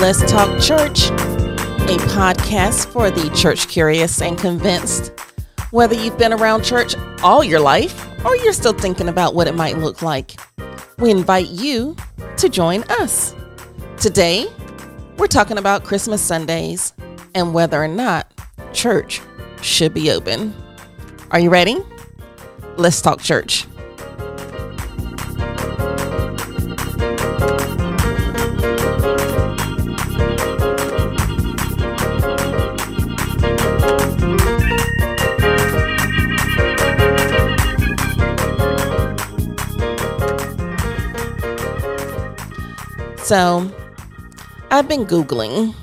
Let's Talk Church, a podcast for the church curious and convinced. Whether you've been around church all your life or you're still thinking about what it might look like, we invite you to join us. Today, we're talking about Christmas Sundays and whether or not church should be open. Are you ready? Let's talk church. So, I've been Googling,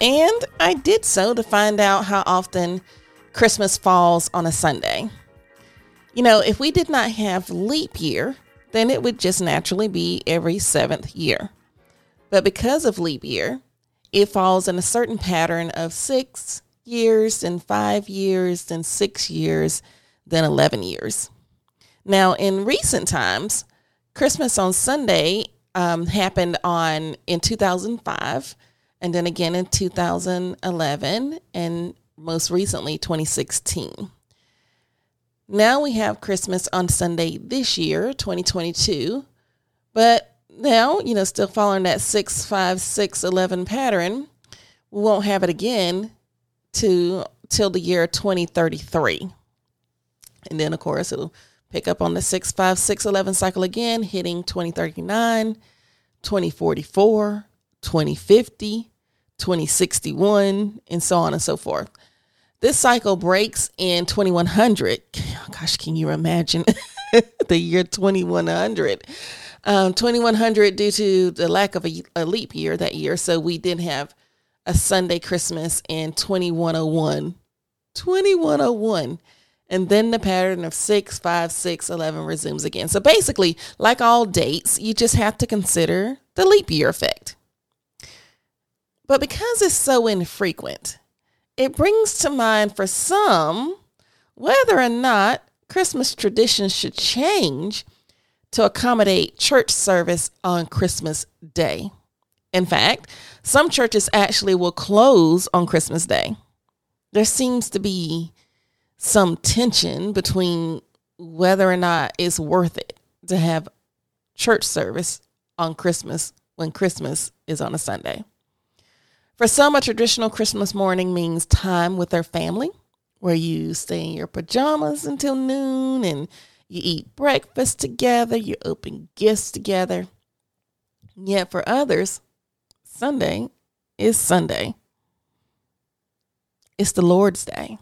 and I did so to find out how often Christmas falls on a Sunday. You know, if we did not have leap year, then it would just naturally be every seventh year. But because of leap year, it falls in a certain pattern of six years, then five years, then six years, then 11 years. Now, in recent times, Christmas on Sunday um, happened on in 2005 and then again in 2011 and most recently 2016 now we have christmas on sunday this year 2022 but now you know still following that 6 5 6 11 pattern we won't have it again to till the year 2033 and then of course it'll pick up on the 65611 cycle again, hitting 2039, 2044, 2050, 2061, and so on and so forth. This cycle breaks in 2100. Gosh, can you imagine the year 2100? Um, 2100 due to the lack of a, a leap year that year. So we didn't have a Sunday Christmas in 2101. 2101 and then the pattern of 6 5 6 11 resumes again. So basically like all dates you just have to consider the leap year effect. But because it's so infrequent it brings to mind for some whether or not christmas traditions should change to accommodate church service on christmas day. In fact some churches actually will close on christmas day. There seems to be some tension between whether or not it's worth it to have church service on Christmas when Christmas is on a Sunday. For some, a traditional Christmas morning means time with their family, where you stay in your pajamas until noon and you eat breakfast together, you open gifts together. Yet for others, Sunday is Sunday. It's the Lord's Day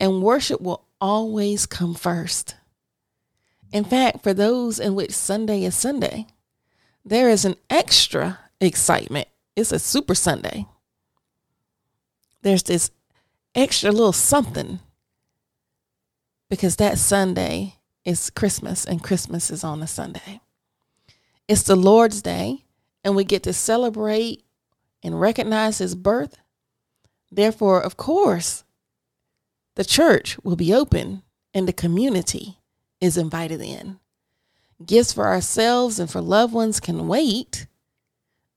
and worship will always come first. In fact, for those in which Sunday is Sunday, there is an extra excitement. It's a super Sunday. There's this extra little something because that Sunday is Christmas and Christmas is on a Sunday. It's the Lord's Day and we get to celebrate and recognize his birth. Therefore, of course, the church will be open and the community is invited in. Gifts for ourselves and for loved ones can wait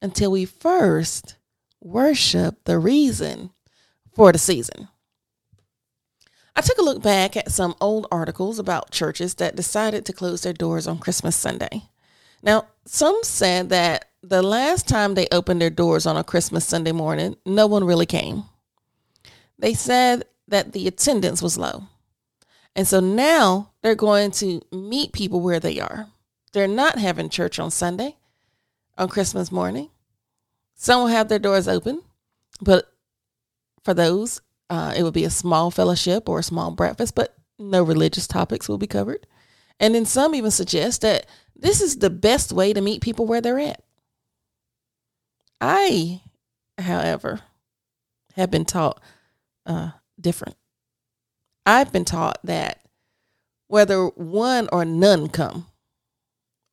until we first worship the reason for the season. I took a look back at some old articles about churches that decided to close their doors on Christmas Sunday. Now, some said that the last time they opened their doors on a Christmas Sunday morning, no one really came. They said that the attendance was low. And so now they're going to meet people where they are. They're not having church on Sunday, on Christmas morning. Some will have their doors open, but for those, uh, it will be a small fellowship or a small breakfast, but no religious topics will be covered. And then some even suggest that this is the best way to meet people where they're at. I, however, have been taught uh, different. I've been taught that whether one or none come,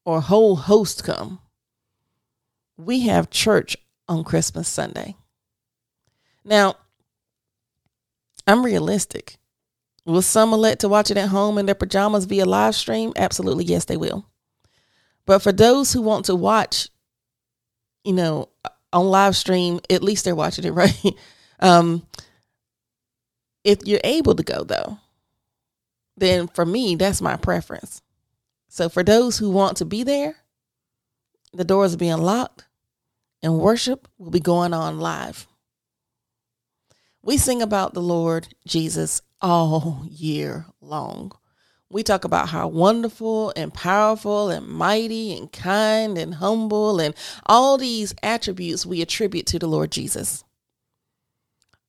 or whole host come, we have church on Christmas Sunday. Now, I'm realistic. Will some elect to watch it at home in their pajamas via live stream? Absolutely, yes, they will. But for those who want to watch you know, on live stream, at least they're watching it, right? um, if you're able to go though, then for me, that's my preference. So for those who want to be there, the doors are being locked and worship will be going on live. We sing about the Lord Jesus all year long. We talk about how wonderful and powerful and mighty and kind and humble and all these attributes we attribute to the Lord Jesus.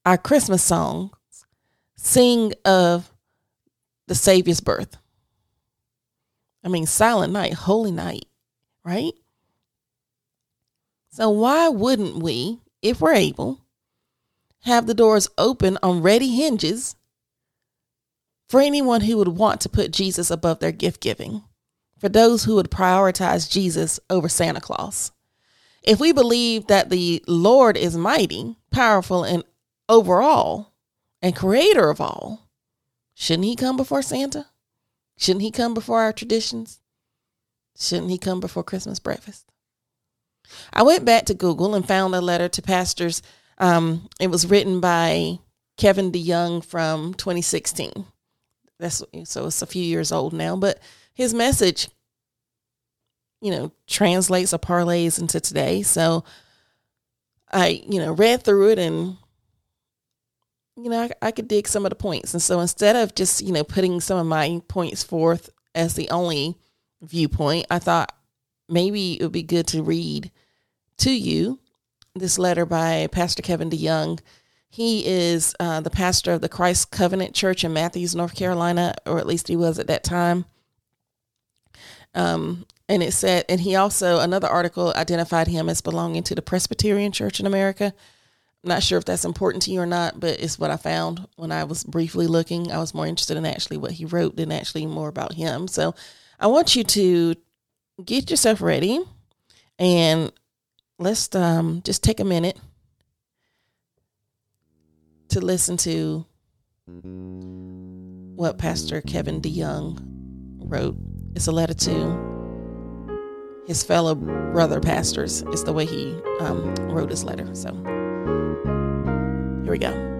Our Christmas songs sing of the Savior's birth. I mean, silent night, holy night, right? So, why wouldn't we, if we're able, have the doors open on ready hinges for anyone who would want to put Jesus above their gift giving, for those who would prioritize Jesus over Santa Claus. If we believe that the Lord is mighty, powerful, and overall, and creator of all, shouldn't he come before Santa? Shouldn't he come before our traditions? Shouldn't he come before Christmas breakfast? I went back to Google and found a letter to pastors. Um, it was written by Kevin DeYoung from 2016. That's so it's a few years old now, but his message, you know, translates or parlays into today. So I, you know, read through it and you know, I, I could dig some of the points. And so instead of just, you know, putting some of my points forth as the only viewpoint, I thought maybe it would be good to read to you this letter by Pastor Kevin DeYoung he is uh, the pastor of the Christ Covenant Church in Matthews, North Carolina, or at least he was at that time. Um, and it said, and he also, another article identified him as belonging to the Presbyterian Church in America. Not sure if that's important to you or not, but it's what I found when I was briefly looking. I was more interested in actually what he wrote than actually more about him. So I want you to get yourself ready and let's um, just take a minute to listen to what Pastor Kevin DeYoung wrote. It's a letter to his fellow brother pastors, is the way he um, wrote his letter. So here we go.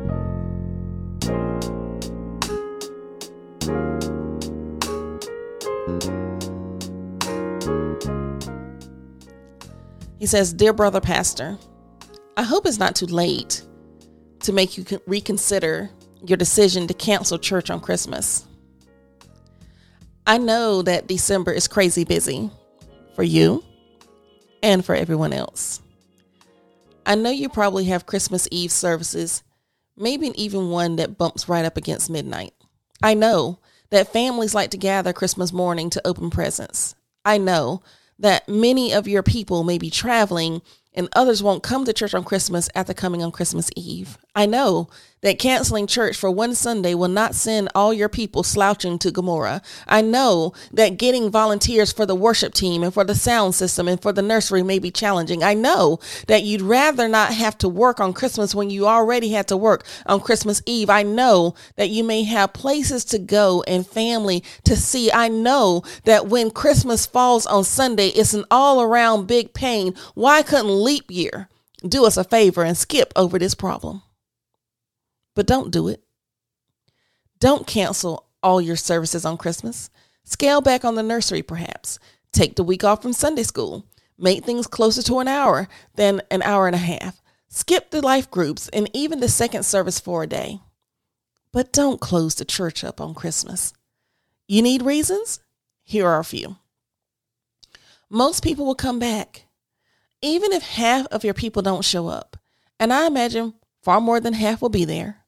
He says, Dear brother pastor, I hope it's not too late to make you reconsider your decision to cancel church on Christmas. I know that December is crazy busy for you and for everyone else. I know you probably have Christmas Eve services, maybe even one that bumps right up against midnight. I know that families like to gather Christmas morning to open presents. I know that many of your people may be traveling and others won't come to church on Christmas after coming on Christmas Eve. I know that canceling church for one Sunday will not send all your people slouching to Gomorrah. I know that getting volunteers for the worship team and for the sound system and for the nursery may be challenging. I know that you'd rather not have to work on Christmas when you already had to work on Christmas Eve. I know that you may have places to go and family to see. I know that when Christmas falls on Sunday, it's an all around big pain. Why couldn't leap year do us a favor and skip over this problem? But don't do it. Don't cancel all your services on Christmas. Scale back on the nursery, perhaps. Take the week off from Sunday school. Make things closer to an hour than an hour and a half. Skip the life groups and even the second service for a day. But don't close the church up on Christmas. You need reasons? Here are a few. Most people will come back, even if half of your people don't show up. And I imagine far more than half will be there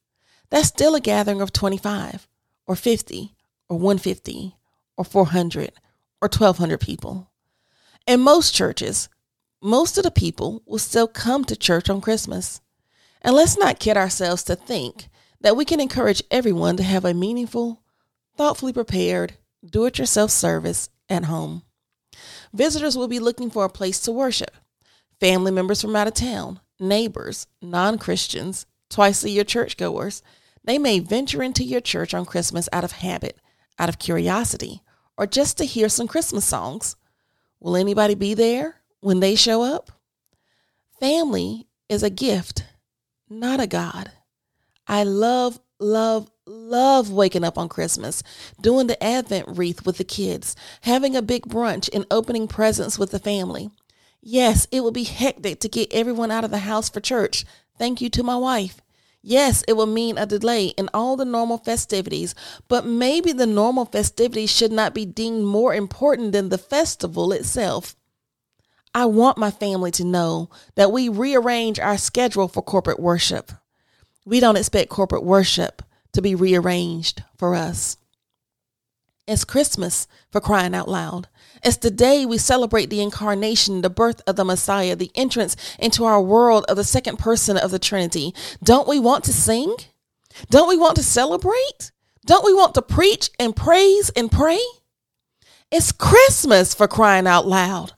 that's still a gathering of 25 or 50 or 150 or 400 or 1200 people. In most churches, most of the people will still come to church on Christmas. And let's not kid ourselves to think that we can encourage everyone to have a meaningful, thoughtfully prepared, do it yourself service at home. Visitors will be looking for a place to worship. Family members from out of town, neighbors, non Christians, twice a year churchgoers, they may venture into your church on Christmas out of habit, out of curiosity, or just to hear some Christmas songs. Will anybody be there when they show up? Family is a gift, not a God. I love, love, love waking up on Christmas, doing the Advent wreath with the kids, having a big brunch, and opening presents with the family. Yes, it will be hectic to get everyone out of the house for church. Thank you to my wife. Yes, it will mean a delay in all the normal festivities, but maybe the normal festivities should not be deemed more important than the festival itself. I want my family to know that we rearrange our schedule for corporate worship. We don't expect corporate worship to be rearranged for us. It's Christmas for crying out loud. It's the day we celebrate the incarnation, the birth of the Messiah, the entrance into our world of the second person of the Trinity. Don't we want to sing? Don't we want to celebrate? Don't we want to preach and praise and pray? It's Christmas for crying out loud.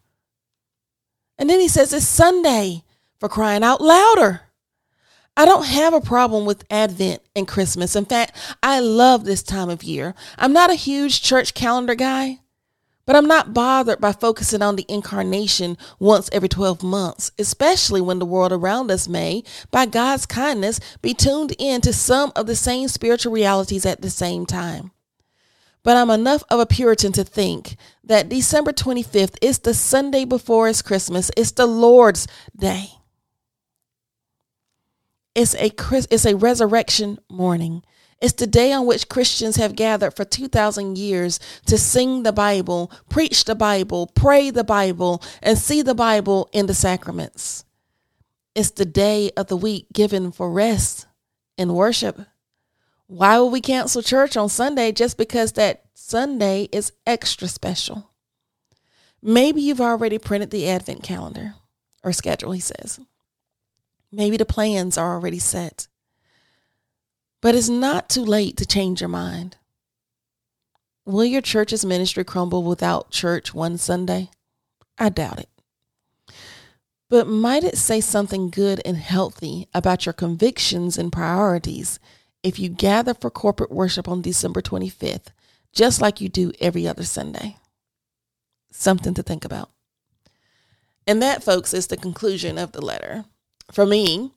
And then he says it's Sunday for crying out louder. I don't have a problem with Advent and Christmas. In fact, I love this time of year. I'm not a huge church calendar guy, but I'm not bothered by focusing on the incarnation once every 12 months, especially when the world around us may, by God's kindness, be tuned in to some of the same spiritual realities at the same time. But I'm enough of a Puritan to think that December 25th is the Sunday before it's Christmas. It's the Lord's day. It's a it's a resurrection morning. It's the day on which Christians have gathered for 2,000 years to sing the Bible, preach the Bible, pray the Bible, and see the Bible in the sacraments. It's the day of the week given for rest and worship. Why would we cancel church on Sunday just because that Sunday is extra special? Maybe you've already printed the Advent calendar or schedule, he says. Maybe the plans are already set. But it's not too late to change your mind. Will your church's ministry crumble without church one Sunday? I doubt it. But might it say something good and healthy about your convictions and priorities if you gather for corporate worship on December 25th, just like you do every other Sunday? Something to think about. And that, folks, is the conclusion of the letter for me,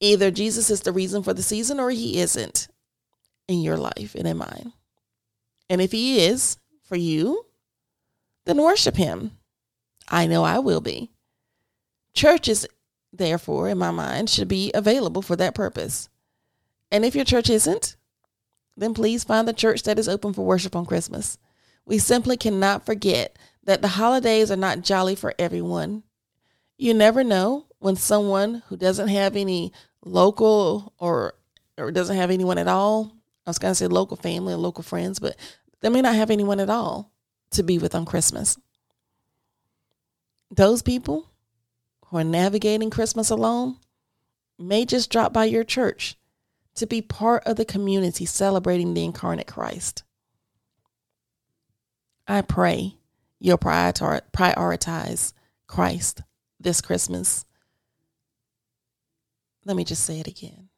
either Jesus is the reason for the season or he isn't in your life and in mine. And if he is for you, then worship him. I know I will be. Churches, therefore, in my mind, should be available for that purpose. And if your church isn't, then please find the church that is open for worship on Christmas. We simply cannot forget that the holidays are not jolly for everyone. You never know when someone who doesn't have any local or or doesn't have anyone at all, I was to say local family or local friends, but they may not have anyone at all to be with on Christmas. Those people who are navigating Christmas alone may just drop by your church to be part of the community celebrating the incarnate Christ. I pray you'll prioritize Christ this Christmas let me just say it again.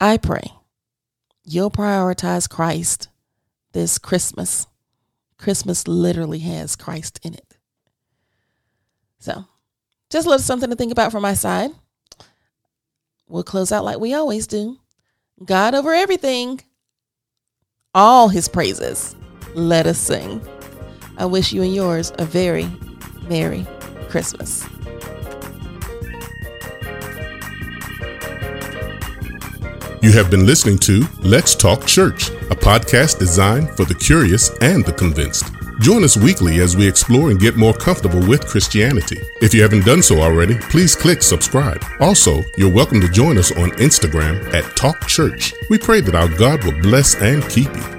I pray you'll prioritize Christ this Christmas. Christmas literally has Christ in it. So, just a little something to think about from my side. We'll close out like we always do. God over everything, all his praises. Let us sing. I wish you and yours a very Merry Christmas. You have been listening to Let's Talk Church, a podcast designed for the curious and the convinced. Join us weekly as we explore and get more comfortable with Christianity. If you haven't done so already, please click subscribe. Also, you're welcome to join us on Instagram at Talk Church. We pray that our God will bless and keep you.